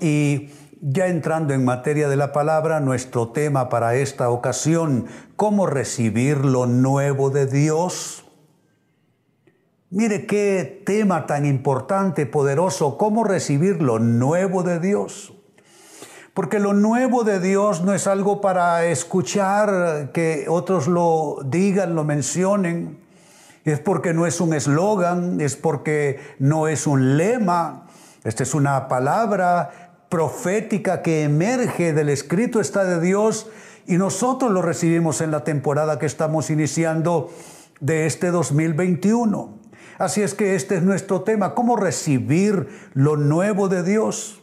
y ya entrando en materia de la palabra, nuestro tema para esta ocasión, ¿cómo recibir lo nuevo de Dios? Mire qué tema tan importante, poderoso, cómo recibir lo nuevo de Dios. Porque lo nuevo de Dios no es algo para escuchar que otros lo digan, lo mencionen. Es porque no es un eslogan, es porque no es un lema. Esta es una palabra profética que emerge del escrito está de Dios y nosotros lo recibimos en la temporada que estamos iniciando de este 2021. Así es que este es nuestro tema, cómo recibir lo nuevo de Dios.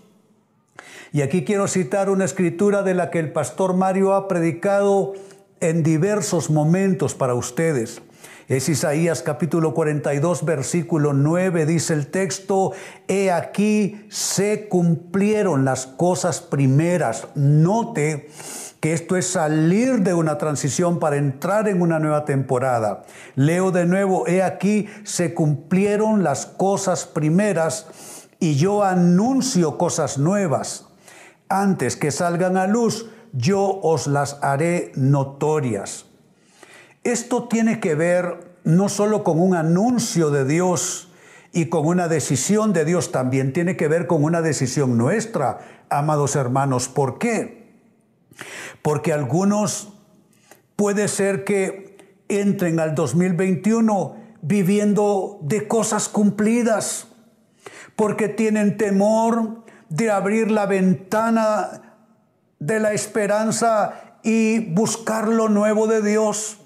Y aquí quiero citar una escritura de la que el pastor Mario ha predicado en diversos momentos para ustedes. Es Isaías capítulo 42, versículo 9, dice el texto, He aquí se cumplieron las cosas primeras. Note que esto es salir de una transición para entrar en una nueva temporada. Leo de nuevo, he aquí se cumplieron las cosas primeras y yo anuncio cosas nuevas. Antes que salgan a luz, yo os las haré notorias. Esto tiene que ver no solo con un anuncio de Dios y con una decisión de Dios, también tiene que ver con una decisión nuestra, amados hermanos. ¿Por qué? Porque algunos puede ser que entren al 2021 viviendo de cosas cumplidas, porque tienen temor de abrir la ventana de la esperanza y buscar lo nuevo de Dios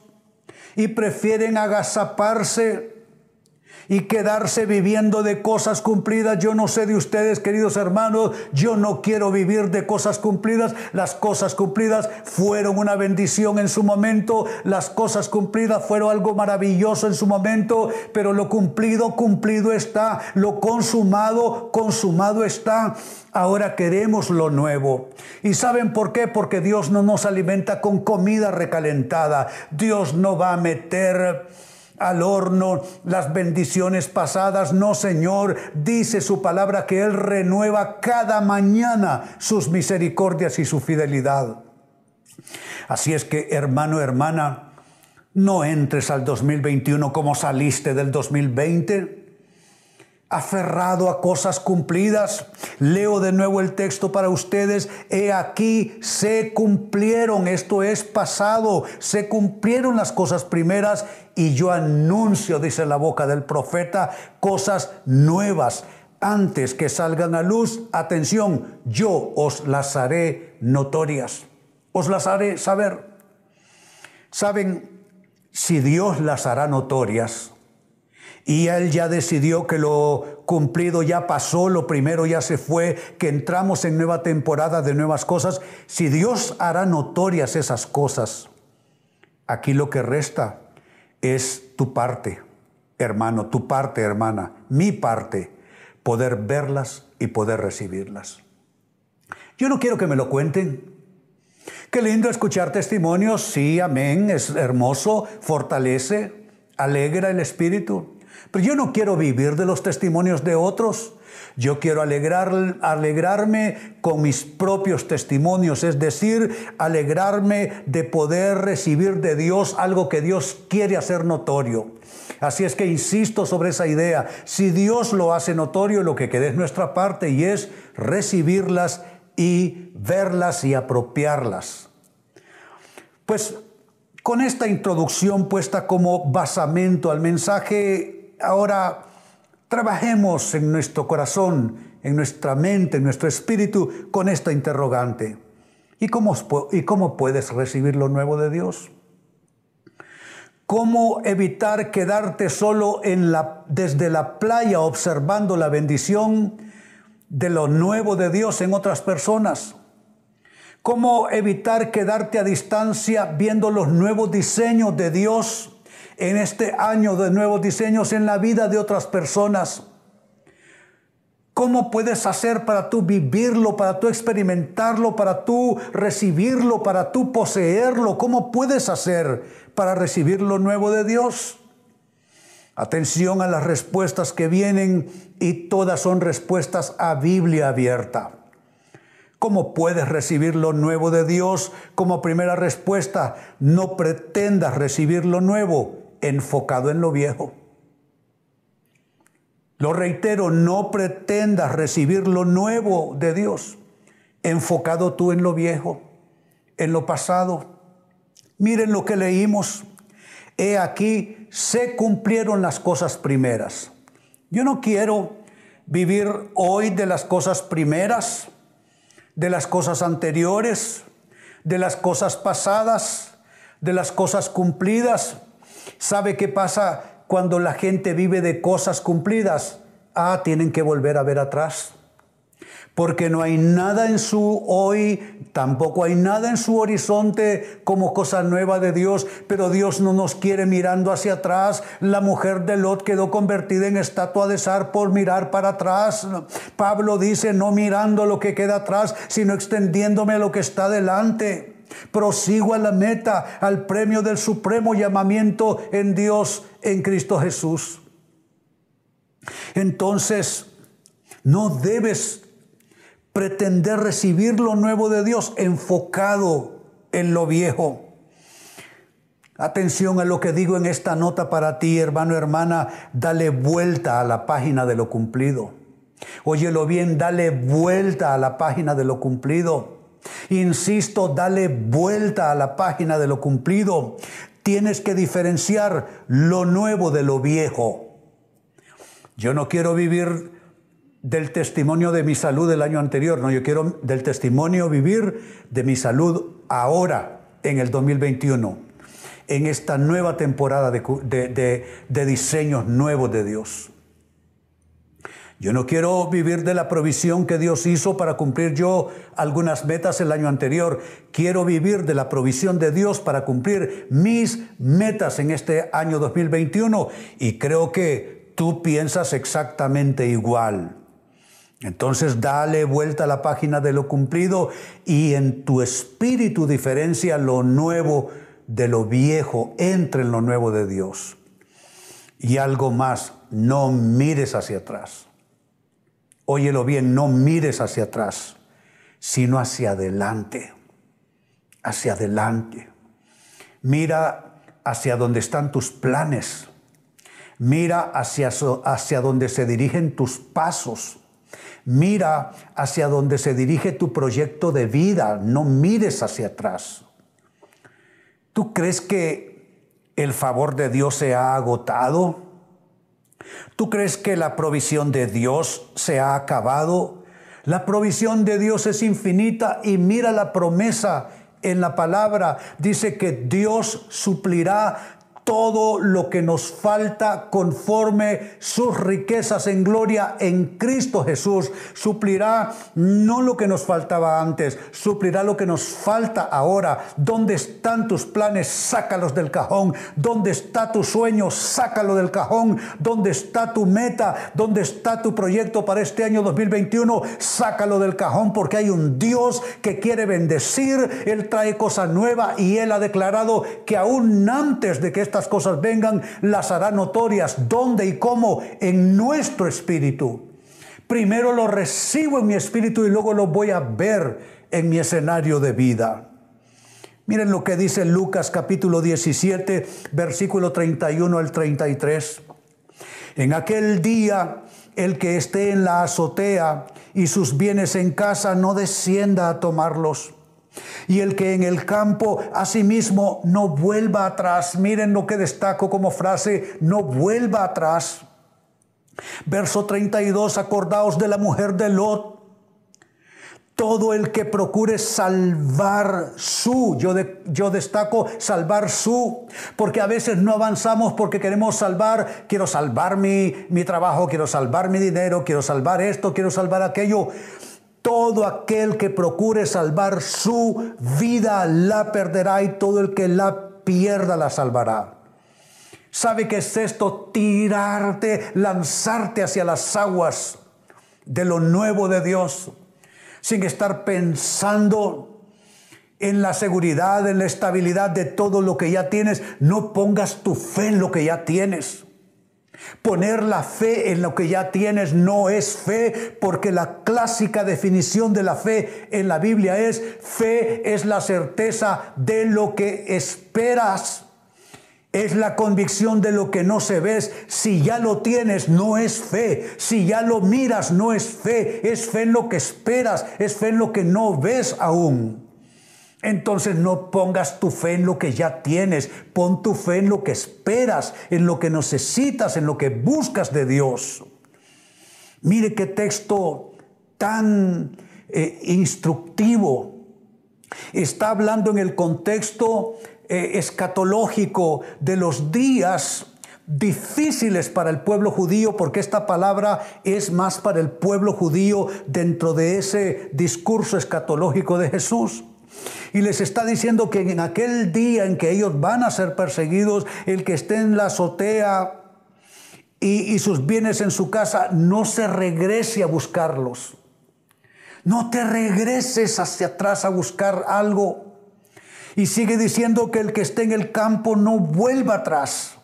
y prefieren agazaparse y quedarse viviendo de cosas cumplidas. Yo no sé de ustedes, queridos hermanos, yo no quiero vivir de cosas cumplidas. Las cosas cumplidas fueron una bendición en su momento, las cosas cumplidas fueron algo maravilloso en su momento, pero lo cumplido, cumplido está, lo consumado, consumado está. Ahora queremos lo nuevo. ¿Y saben por qué? Porque Dios no nos alimenta con comida recalentada. Dios no va a meter al horno las bendiciones pasadas. No, Señor, dice su palabra que Él renueva cada mañana sus misericordias y su fidelidad. Así es que, hermano, hermana, no entres al 2021 como saliste del 2020 aferrado a cosas cumplidas. Leo de nuevo el texto para ustedes. He aquí, se cumplieron, esto es pasado, se cumplieron las cosas primeras y yo anuncio, dice la boca del profeta, cosas nuevas. Antes que salgan a luz, atención, yo os las haré notorias. Os las haré saber. Saben, si Dios las hará notorias, y Él ya decidió que lo cumplido ya pasó, lo primero ya se fue, que entramos en nueva temporada de nuevas cosas. Si Dios hará notorias esas cosas, aquí lo que resta es tu parte, hermano, tu parte, hermana, mi parte, poder verlas y poder recibirlas. Yo no quiero que me lo cuenten. Qué lindo escuchar testimonios, sí, amén, es hermoso, fortalece, alegra el espíritu. Pero yo no quiero vivir de los testimonios de otros. Yo quiero alegrar, alegrarme con mis propios testimonios, es decir, alegrarme de poder recibir de Dios algo que Dios quiere hacer notorio. Así es que insisto sobre esa idea. Si Dios lo hace notorio, lo que queda es nuestra parte y es recibirlas y verlas y apropiarlas. Pues con esta introducción puesta como basamento al mensaje, Ahora trabajemos en nuestro corazón, en nuestra mente, en nuestro espíritu con esta interrogante. ¿Y cómo, y cómo puedes recibir lo nuevo de Dios? ¿Cómo evitar quedarte solo desde la playa observando la bendición de lo nuevo de Dios en otras personas? ¿Cómo evitar quedarte a distancia viendo los nuevos diseños de Dios en este año de nuevos diseños en la vida de otras personas. ¿Cómo puedes hacer para tú vivirlo, para tú experimentarlo, para tú recibirlo, para tú poseerlo? ¿Cómo puedes hacer para recibir lo nuevo de Dios? Atención a las respuestas que vienen y todas son respuestas a Biblia abierta. ¿Cómo puedes recibir lo nuevo de Dios? Como primera respuesta, no pretendas recibir lo nuevo enfocado en lo viejo. Lo reitero, no pretendas recibir lo nuevo de Dios enfocado tú en lo viejo, en lo pasado. Miren lo que leímos. He aquí, se cumplieron las cosas primeras. Yo no quiero vivir hoy de las cosas primeras de las cosas anteriores, de las cosas pasadas, de las cosas cumplidas. ¿Sabe qué pasa cuando la gente vive de cosas cumplidas? Ah, tienen que volver a ver atrás porque no hay nada en su hoy, tampoco hay nada en su horizonte como cosa nueva de Dios, pero Dios no nos quiere mirando hacia atrás. La mujer de Lot quedó convertida en estatua de zar por mirar para atrás. Pablo dice, no mirando lo que queda atrás, sino extendiéndome a lo que está delante. Prosigo a la meta, al premio del supremo llamamiento en Dios, en Cristo Jesús. Entonces, no debes pretender recibir lo nuevo de Dios enfocado en lo viejo. Atención a lo que digo en esta nota para ti, hermano, hermana, dale vuelta a la página de lo cumplido. Óyelo bien, dale vuelta a la página de lo cumplido. Insisto, dale vuelta a la página de lo cumplido. Tienes que diferenciar lo nuevo de lo viejo. Yo no quiero vivir del testimonio de mi salud del año anterior, no, yo quiero del testimonio vivir de mi salud ahora, en el 2021, en esta nueva temporada de, de diseños nuevos de Dios. Yo no quiero vivir de la provisión que Dios hizo para cumplir yo algunas metas el año anterior. Quiero vivir de la provisión de Dios para cumplir mis metas en este año 2021. Y creo que tú piensas exactamente igual. Entonces dale vuelta a la página de lo cumplido y en tu espíritu diferencia lo nuevo de lo viejo, entre en lo nuevo de Dios. Y algo más, no mires hacia atrás. Óyelo bien, no mires hacia atrás, sino hacia adelante, hacia adelante. Mira hacia donde están tus planes. Mira hacia, hacia donde se dirigen tus pasos Mira hacia donde se dirige tu proyecto de vida, no mires hacia atrás. ¿Tú crees que el favor de Dios se ha agotado? ¿Tú crees que la provisión de Dios se ha acabado? La provisión de Dios es infinita y mira la promesa en la palabra. Dice que Dios suplirá todo lo que nos falta conforme sus riquezas en gloria en Cristo Jesús. Suplirá no lo que nos faltaba antes, suplirá lo que nos falta ahora. ¿Dónde están tus planes? Sácalos del cajón. ¿Dónde está tu sueño? Sácalo del cajón. ¿Dónde está tu meta? ¿Dónde está tu proyecto para este año 2021? Sácalo del cajón porque hay un Dios que quiere bendecir. Él trae cosa nueva y Él ha declarado que aún antes de que estas cosas vengan, las hará notorias. ¿Dónde y cómo? En nuestro espíritu. Primero lo recibo en mi espíritu y luego lo voy a ver en mi escenario de vida. Miren lo que dice Lucas capítulo 17, versículo 31 al 33. En aquel día, el que esté en la azotea y sus bienes en casa no descienda a tomarlos y el que en el campo asimismo no vuelva atrás. Miren lo que destaco como frase, no vuelva atrás. Verso 32, acordaos de la mujer de Lot. Todo el que procure salvar su, yo, yo destaco salvar su, porque a veces no avanzamos porque queremos salvar, quiero salvar mi, mi trabajo, quiero salvar mi dinero, quiero salvar esto, quiero salvar aquello. Todo aquel que procure salvar su vida la perderá y todo el que la pierda la salvará. ¿Sabe qué es esto? Tirarte, lanzarte hacia las aguas de lo nuevo de Dios, sin estar pensando en la seguridad, en la estabilidad de todo lo que ya tienes. No pongas tu fe en lo que ya tienes. Poner la fe en lo que ya tienes no es fe, porque la clásica definición de la fe en la Biblia es fe es la certeza de lo que esperas. Es la convicción de lo que no se ves. Si ya lo tienes, no es fe. Si ya lo miras, no es fe. Es fe en lo que esperas. Es fe en lo que no ves aún. Entonces no pongas tu fe en lo que ya tienes, pon tu fe en lo que esperas, en lo que necesitas, en lo que buscas de Dios. Mire qué texto tan eh, instructivo. Está hablando en el contexto eh, escatológico de los días difíciles para el pueblo judío, porque esta palabra es más para el pueblo judío dentro de ese discurso escatológico de Jesús. Y les está diciendo que en aquel día en que ellos van a ser perseguidos, el que esté en la azotea y, sus bienes en su casa, no se regrese a buscarlos. No te regreses hacia atrás a buscar algo. Y sigue diciendo que el que esté en el campo no vuelva atrás.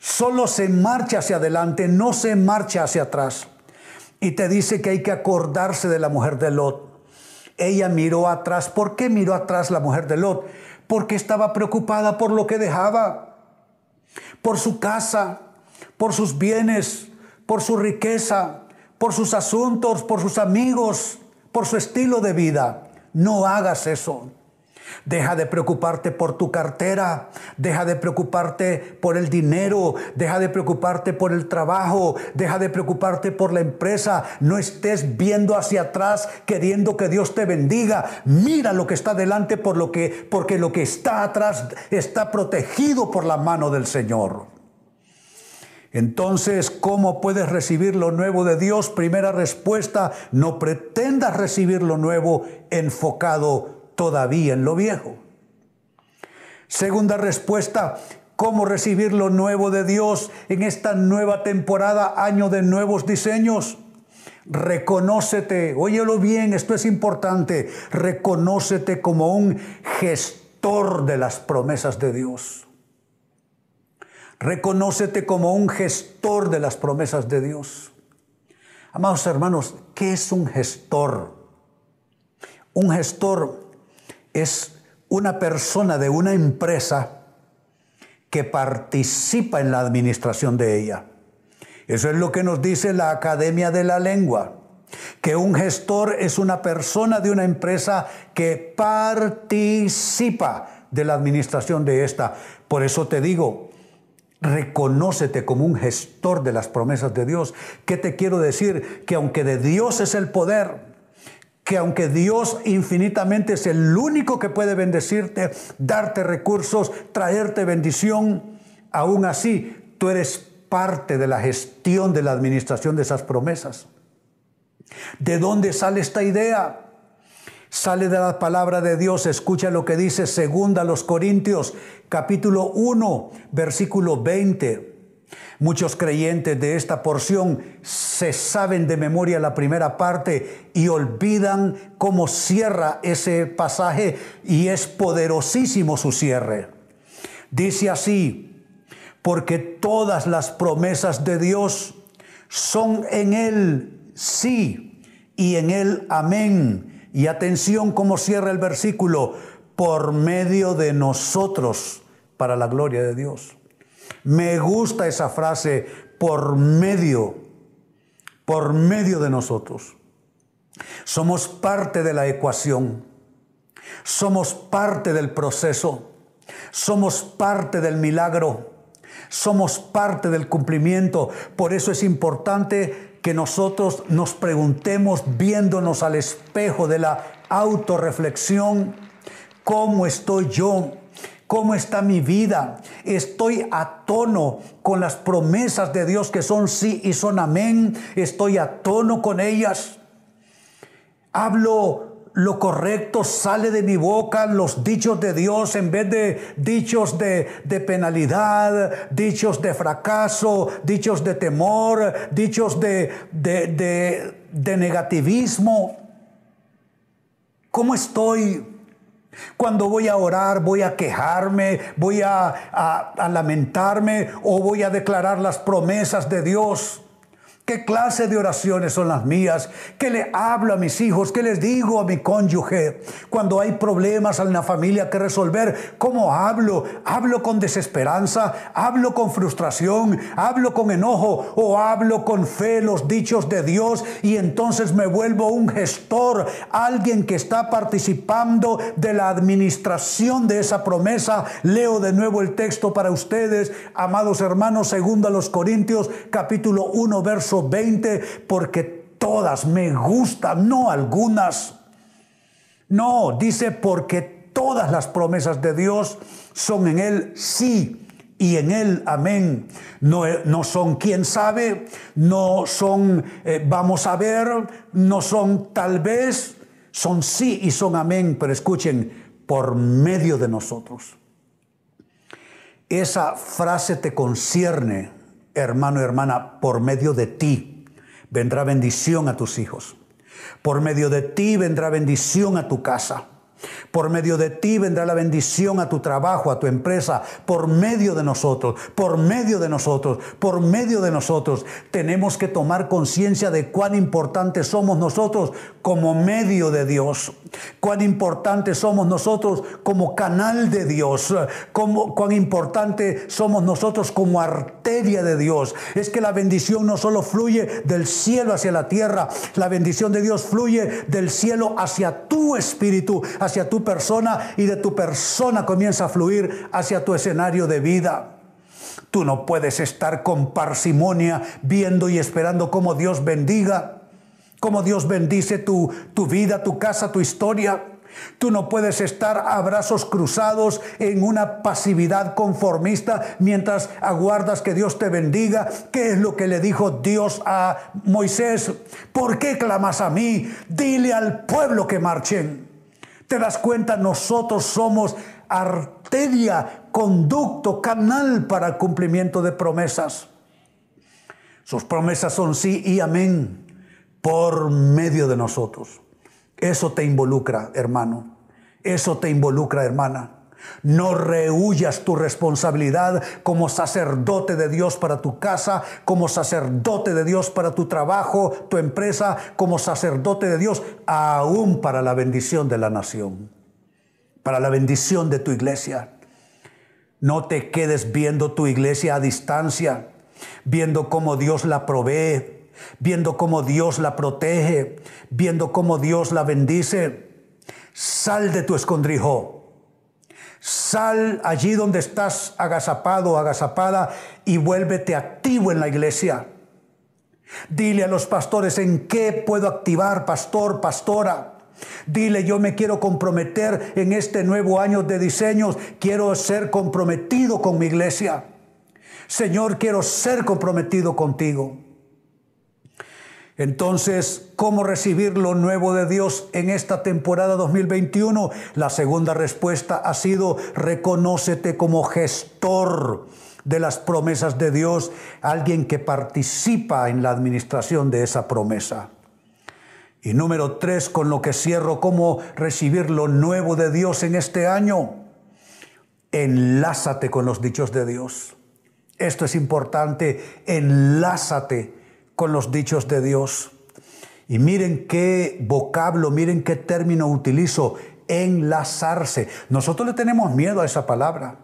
Solo se marcha hacia adelante, no se marcha hacia atrás. Y te dice que hay que acordarse de la mujer de Lot. Ella miró atrás. ¿Por qué miró atrás la mujer de Lot? Porque estaba preocupada por lo que dejaba, por su casa, por sus bienes, por su riqueza, por sus asuntos, por sus amigos, por su estilo de vida. No hagas eso. Deja de preocuparte por tu cartera, deja de preocuparte por el dinero, deja de preocuparte por el trabajo, deja de preocuparte por la empresa. No estés viendo hacia atrás queriendo que Dios te bendiga. Mira lo que está delante por lo que porque lo que está atrás está protegido por la mano del Señor. Entonces, ¿cómo puedes recibir lo nuevo de Dios? Primera respuesta, no pretendas recibir lo nuevo enfocado todavía en lo viejo. Segunda respuesta, ¿cómo recibir lo nuevo de Dios en esta nueva temporada, año de nuevos diseños? Reconócete, óyelo bien, esto es importante, reconócete como un gestor de las promesas de Dios. Reconócete como un gestor de las promesas de Dios. Amados hermanos, ¿qué es un gestor? Un gestor es una persona de una empresa que participa en la administración de ella. Eso es lo que nos dice la Academia de la Lengua, que un gestor es una persona de una empresa que participa de la administración de esta. Por eso te digo, reconócete como un gestor de las promesas de Dios. ¿Qué te quiero decir? Que aunque de Dios es el poder, que aunque Dios infinitamente es el único que puede bendecirte, darte recursos, traerte bendición, aún así tú eres parte de la gestión de la administración de esas promesas. ¿De dónde sale esta idea? Sale de la palabra de Dios. Escucha lo que dice segunda los Corintios, capítulo 1, versículo 20. Muchos creyentes de esta porción se saben de memoria la primera parte y olvidan cómo cierra ese pasaje y es poderosísimo su cierre. Dice así, porque todas las promesas de Dios son en Él sí y en Él amén. Y atención cómo cierra el versículo, por medio de nosotros, para la gloria de Dios. Me gusta esa frase por medio, por medio de nosotros. Somos parte de la ecuación, somos parte del proceso, somos parte del milagro, somos parte del cumplimiento. Por eso es importante que nosotros nos preguntemos viéndonos al espejo de la autorreflexión, ¿cómo estoy yo? ¿Cómo está mi vida? Estoy a tono con las promesas de Dios que son sí y son amén. Estoy a tono con ellas. Hablo lo correcto, sale de mi boca los dichos de Dios en vez de dichos de, penalidad, dichos de fracaso, dichos de temor, dichos de, de negativismo. ¿Cómo estoy Cuando voy a orar, voy a quejarme, voy a, lamentarme o voy a declarar las promesas de Dios. ¿Qué clase de oraciones son las mías? ¿Qué le hablo a mis hijos? ¿Qué les digo a mi cónyuge? Cuando hay problemas en la familia que resolver, ¿cómo hablo? ¿Hablo con desesperanza? ¿Hablo con frustración? ¿Hablo con enojo? ¿O hablo con fe los dichos de Dios? Y entonces me vuelvo un gestor, alguien que está participando de la administración de esa promesa. Leo de nuevo el texto para ustedes, amados hermanos, segundo a los Corintios, capítulo 1, verso 20, porque todas me gustan, no algunas. No, dice porque todas las promesas de Dios son en Él sí y en Él amén. No, no son quién sabe, no son eh, vamos a ver, no son tal vez, son sí y son amén, pero escuchen, por medio de nosotros. Esa frase te concierne hermano y hermana, por medio de ti vendrá bendición a tus hijos. Por medio de ti vendrá bendición a tu casa. Por medio de ti vendrá la bendición a tu trabajo, a tu empresa, por medio de nosotros, por medio de nosotros, por medio de nosotros. Tenemos que tomar conciencia de cuán importantes somos nosotros como medio de Dios, cuán importantes somos nosotros como canal de Dios, cuán importante somos nosotros como arteria de Dios. Es que la bendición no solo fluye del cielo hacia la tierra, la bendición de Dios fluye del cielo hacia tu espíritu, hacia tu persona y de tu persona comienza a fluir hacia tu escenario de vida. Tú no puedes estar con parsimonia viendo y esperando cómo Dios bendiga, cómo Dios bendice tu, tu vida, tu casa, tu historia. Tú no puedes estar a brazos cruzados en una pasividad conformista mientras aguardas que Dios te bendiga. ¿Qué es lo que le dijo Dios a Moisés? ¿Por qué clamas a mí? Dile al pueblo que marchen. ¿Te das cuenta? Nosotros somos arteria, conducto, canal para el cumplimiento de promesas. Sus promesas son sí y amén por medio de nosotros. Eso te involucra, hermano. Eso te involucra, hermana. No rehuyas tu responsabilidad como sacerdote de Dios para tu casa, como sacerdote de Dios para tu trabajo, tu empresa, como sacerdote de Dios aún para la bendición de la nación, para la bendición de tu iglesia. No te quedes viendo tu iglesia a distancia, viendo cómo Dios la provee, viendo cómo Dios la protege, viendo cómo Dios la bendice. Sal de tu escondrijo Sal allí donde estás agazapado agazapada y vuélvete activo en la iglesia. Dile a los pastores en qué puedo activar, pastor, pastora. Dile, yo me quiero comprometer en este nuevo año de diseños, quiero ser comprometido con mi iglesia. Señor, quiero ser comprometido contigo. Entonces, ¿cómo recibir lo nuevo de Dios en esta temporada 2021? La segunda respuesta ha sido, reconócete como gestor de las promesas de Dios, alguien que participa en la administración de esa promesa. Y número tres, con lo que cierro, ¿cómo recibir lo nuevo de Dios en este año? Enlázate con los dichos de Dios. Esto es importante, enlázate con los dichos de Dios. Y miren qué vocablo, miren qué término utilizo, enlazarse. Nosotros le tenemos miedo a esa palabra.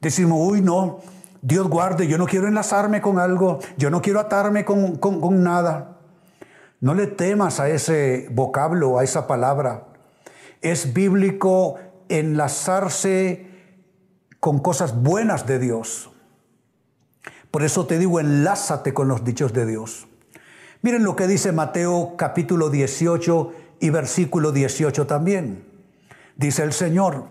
Decimos, uy, no, Dios guarde, yo no quiero enlazarme con algo, yo no quiero atarme con, con nada. No le temas a ese vocablo, a esa palabra. Es bíblico enlazarse con cosas buenas de Dios. Por eso te digo, enlázate con los dichos de Dios. Miren lo que dice Mateo capítulo 18 y versículo 18 también. Dice el Señor,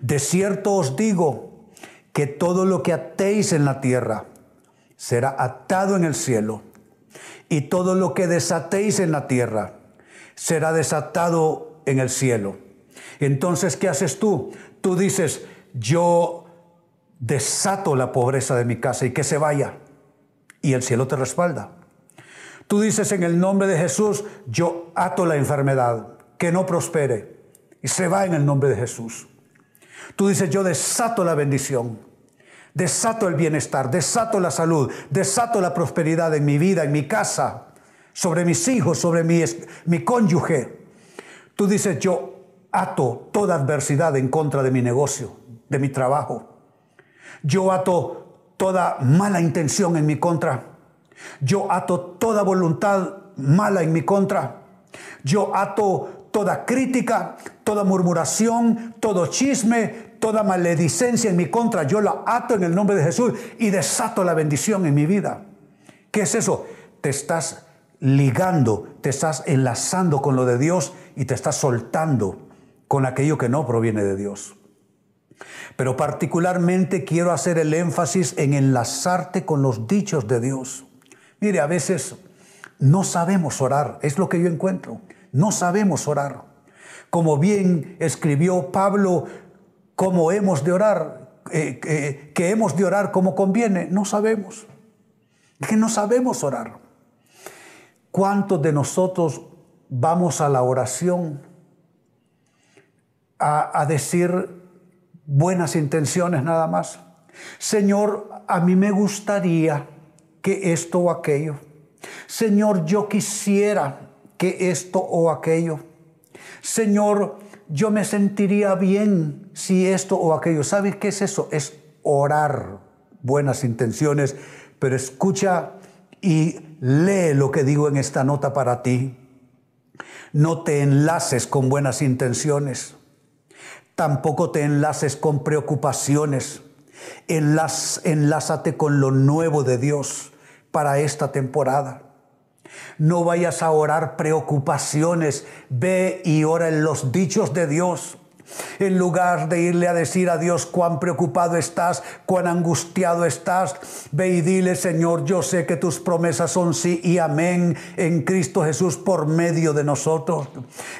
de cierto os digo que todo lo que atéis en la tierra será atado en el cielo, y todo lo que desatéis en la tierra será desatado en el cielo. Entonces, ¿qué haces tú? Tú dices, yo desato la pobreza de mi casa y que se vaya. Y el cielo te respalda. Tú dices en el nombre de Jesús, yo ato la enfermedad, que no prospere. y se va en el nombre de Jesús. Tú dices, yo desato la bendición, desato el bienestar, desato la salud, desato la prosperidad en mi vida, en mi casa, sobre mis hijos, sobre mi, mi cónyuge. Tú dices, yo ato toda adversidad en contra de mi negocio, de mi trabajo. Yo ato toda mala intención en mi contra. Yo ato toda voluntad mala en mi contra. Yo ato toda crítica, toda murmuración, todo chisme, toda maledicencia en mi contra. Yo la ato en el nombre de Jesús y desato la bendición en mi vida. ¿Qué es eso? Te estás ligando, te estás enlazando con lo de Dios y te estás soltando con aquello que no proviene de Dios. Pero particularmente quiero hacer el énfasis en enlazarte con los dichos de Dios. Mire, a veces no sabemos orar, es lo que yo encuentro. No sabemos orar. Como bien escribió Pablo, cómo hemos de orar, eh, eh, que hemos de orar como conviene, no sabemos. Es que no sabemos orar. ¿Cuántos de nosotros vamos a la oración a, a decir buenas intenciones nada más? Señor, a mí me gustaría que esto o aquello. Señor, yo quisiera que esto o aquello. Señor, yo me sentiría bien si esto o aquello. ¿Sabes qué es eso? Es orar buenas intenciones, pero escucha y lee lo que digo en esta nota para ti. No te enlaces con buenas intenciones. Tampoco te enlaces con preocupaciones. enlázate con lo nuevo de Dios para esta temporada. No vayas a orar preocupaciones, ve y ora en los dichos de Dios. En lugar de irle a decir a Dios cuán preocupado estás, cuán angustiado estás, ve y dile, Señor, yo sé que tus promesas son sí y amén en Cristo Jesús por medio de nosotros.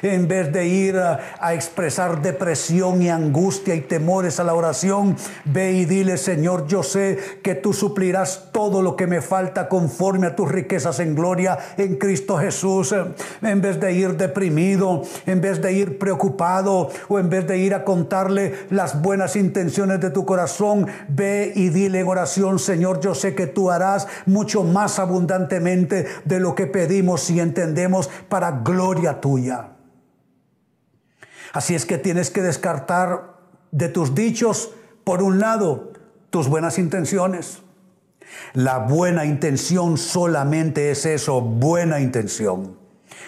En vez de ir a, expresar depresión y angustia y temores a la oración, ve y dile, Señor, yo sé que tú suplirás todo lo que me falta conforme a tus riquezas en gloria en Cristo Jesús. En vez de ir deprimido, en vez de ir preocupado o en vez de ir a contarle las buenas intenciones de tu corazón, ve y dile en oración, Señor, yo sé que tú harás mucho más abundantemente de lo que pedimos y entendemos para gloria tuya. Así es que tienes que descartar de tus dichos, por un lado, tus buenas intenciones. La buena intención solamente es eso, buena intención.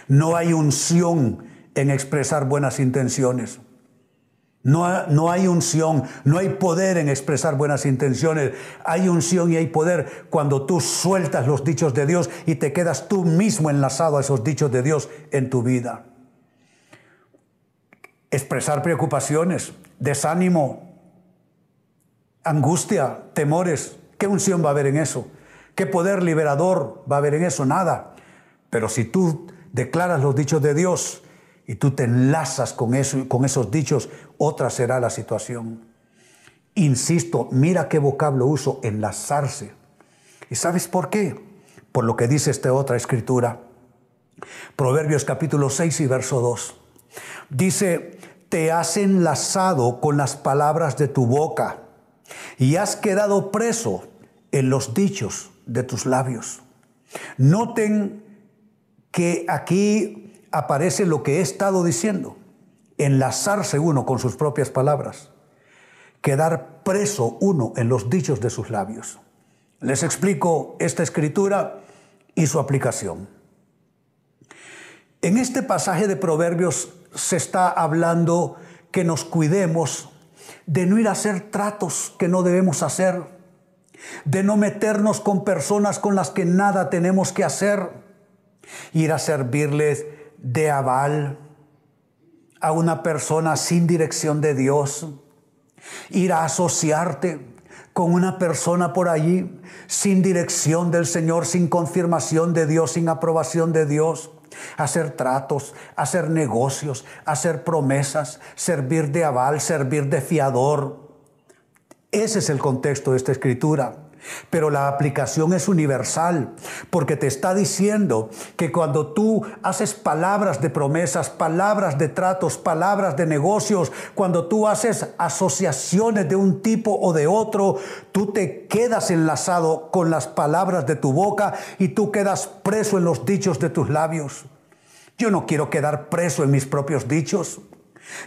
No hay unción en expresar buenas intenciones. No, hay unción, no hay poder en expresar buenas intenciones. Hay unción y hay poder cuando tú sueltas los dichos de Dios y te quedas tú mismo enlazado a esos dichos de Dios en tu vida. Expresar preocupaciones, desánimo, angustia, temores. ¿Qué unción va a haber en eso? ¿Qué poder liberador va a haber en eso? Nada. Pero si tú declaras los dichos de Dios, y tú te enlazas con, eso, con esos dichos, otra será la situación. Insisto, mira qué vocablo uso, enlazarse. ¿Y sabes por qué? Por lo que dice esta otra escritura. Proverbios capítulo 6 y verso 2. Dice, te has enlazado con las palabras de tu boca y has quedado preso en los dichos de tus labios. Noten que aquí aparece lo que he estado diciendo, enlazarse uno con sus propias palabras, quedar preso uno en los dichos de sus labios. Les explico esta escritura y su aplicación. En este pasaje de Proverbios se está hablando que nos cuidemos de no ir a hacer tratos que no debemos hacer, de no meternos con personas con las que nada tenemos que hacer, ir a servirles de aval a una persona sin dirección de Dios, ir a asociarte con una persona por allí sin dirección del Señor, sin confirmación de Dios, sin aprobación de Dios, hacer tratos, hacer negocios, hacer promesas, servir de aval, servir de fiador. Ese es el contexto de esta escritura. Pero la aplicación es universal, porque te está diciendo que cuando tú haces palabras de promesas, palabras de tratos, palabras de negocios, cuando tú haces asociaciones de un tipo o de otro, tú te quedas enlazado con las palabras de tu boca y tú quedas preso en los dichos de tus labios. Yo no quiero quedar preso en mis propios dichos.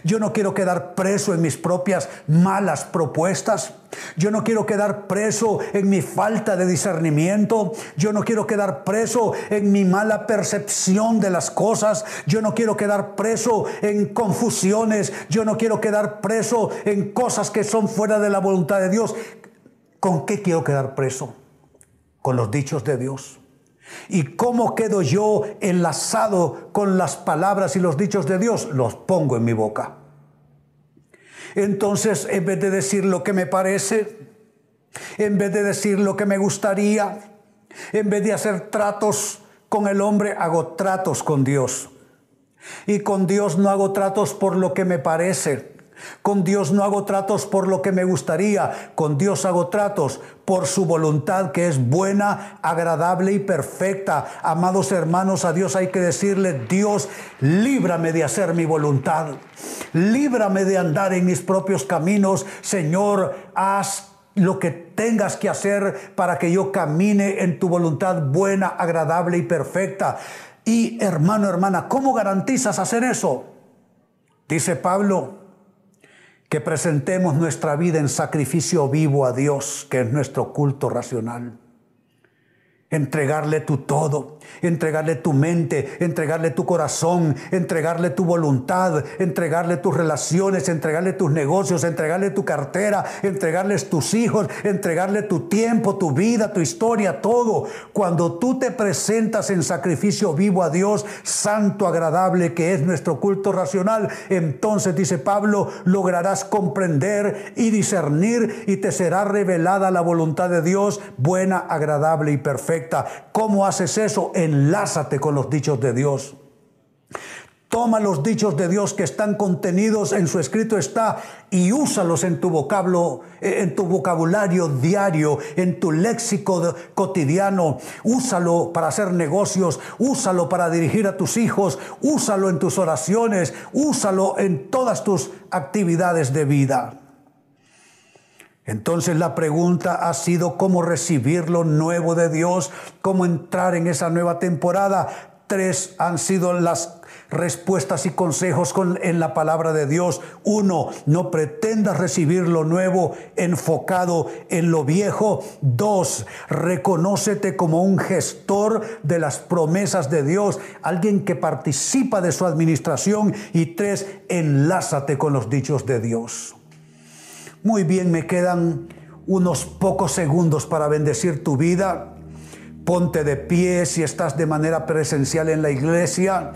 Yo no quiero quedar preso en mis propias malas propuestas. Yo no quiero quedar preso en mi falta de discernimiento. Yo no quiero quedar preso en mi mala percepción de las cosas. Yo no quiero quedar preso en confusiones. Yo no quiero quedar preso en cosas que son fuera de la voluntad de Dios. ¿Con qué quiero quedar preso? Con los dichos de Dios. ¿Y cómo quedo yo enlazado con las palabras y los dichos de Dios? Los pongo en mi boca. Entonces, en vez de decir lo que me parece, en vez de decir lo que me gustaría, en vez de hacer tratos con el hombre, hago tratos con Dios. Y con Dios no hago tratos por lo que me parece, con Dios no hago tratos por lo que me gustaría, con Dios hago tratos por su voluntad que es buena, agradable y perfecta. Amados hermanos, a Dios hay que decirle, Dios, líbrame de hacer mi voluntad, líbrame de andar en mis propios caminos, Señor, haz lo que tengas que hacer para que yo camine en tu voluntad buena, agradable y perfecta. Y hermano, hermana, ¿cómo garantizas hacer eso? Dice Pablo, que presentemos nuestra vida en sacrificio vivo a Dios, que es nuestro culto racional. Entregarle tu todo, entregarle tu mente, entregarle tu corazón, entregarle tu voluntad, entregarle tus relaciones, entregarle tus negocios, entregarle tu cartera, entregarles tus hijos, entregarle tu tiempo, tu vida, tu historia, todo. Cuando tú te presentas en sacrificio vivo a Dios, santo, agradable, que es nuestro culto racional, entonces, dice Pablo, lograrás comprender y discernir y te será revelada la voluntad de Dios, buena, agradable y perfecta. ¿Cómo haces eso? Enlázate con los dichos de Dios. Toma los dichos de Dios que están contenidos en su escrito está y úsalos en tu vocablo, en tu vocabulario diario, en tu léxico cotidiano. Úsalo para hacer negocios, úsalo para dirigir a tus hijos, úsalo en tus oraciones, úsalo en todas tus actividades de vida. Entonces la pregunta ha sido cómo recibir lo nuevo de Dios, cómo entrar en esa nueva temporada. Tres han sido las respuestas y consejos en la palabra de Dios. Uno, no pretendas recibir lo nuevo enfocado en lo viejo. Dos, reconócete como un gestor de las promesas de Dios, alguien que participa de su administración. Y tres, enlázate con los dichos de Dios. Muy bien, me quedan unos pocos segundos para bendecir tu vida. Ponte de pie si estás de manera presencial en la iglesia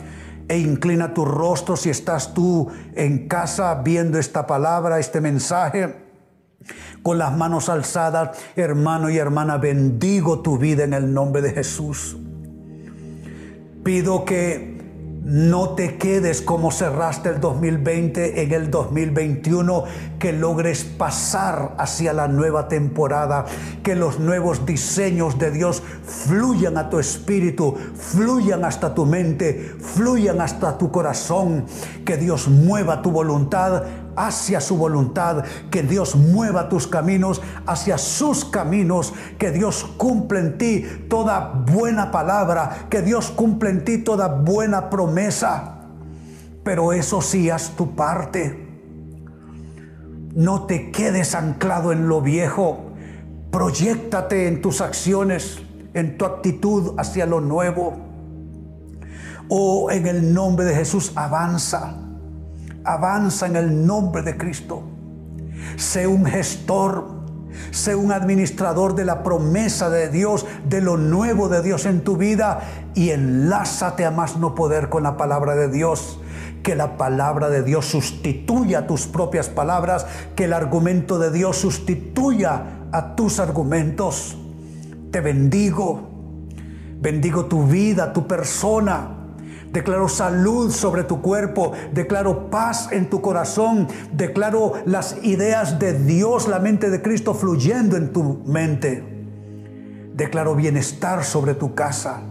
e inclina tu rostro si estás tú en casa viendo esta palabra, este mensaje. Con las manos alzadas, hermano y hermana, bendigo tu vida en el nombre de Jesús. Pido que no te quedes como cerraste el 2020 en el 2021, que logres pasar hacia la nueva temporada, que los nuevos diseños de Dios fluyan a tu espíritu, fluyan hasta tu mente, fluyan hasta tu corazón, que Dios mueva tu voluntad hacia su voluntad, que Dios mueva tus caminos hacia sus caminos, que Dios cumple en ti toda buena palabra, que Dios cumple en ti toda buena promesa. Pero eso sí, haz tu parte. No te quedes anclado en lo viejo. Proyéctate en tus acciones, en tu actitud hacia lo nuevo. Oh, en el nombre de Jesús, avanza avanza en el nombre de Cristo. Sé un gestor, sé un administrador de la promesa de Dios, de lo nuevo de Dios en tu vida y enlázate a más no poder con la palabra de Dios. Que la palabra de Dios sustituya tus propias palabras, que el argumento de Dios sustituya a tus argumentos. Te bendigo, bendigo tu vida, tu persona Declaro salud sobre tu cuerpo. Declaro paz en tu corazón. Declaro las ideas de Dios, la mente de Cristo fluyendo en tu mente. Declaro bienestar sobre tu casa.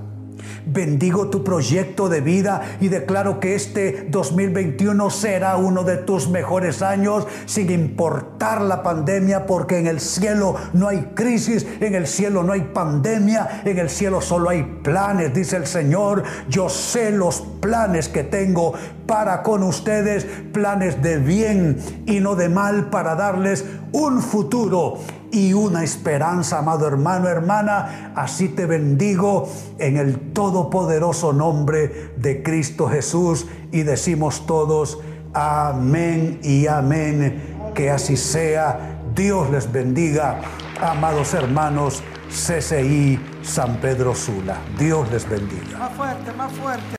Bendigo tu proyecto de vida y declaro que este 2021 será uno de tus mejores años sin importar la pandemia porque en el cielo no hay crisis, en el cielo no hay pandemia, en el cielo solo hay planes, dice el Señor. Yo sé los planes que tengo para con ustedes, planes de bien y no de mal para darles un futuro y una esperanza, amado hermano, hermana. Así te bendigo en el todopoderoso nombre de Cristo Jesús y decimos todos, amén y amén. Que así sea. Dios les bendiga, amados hermanos. CCI San Pedro Sula. Dios les bendiga. Más fuerte, más fuerte.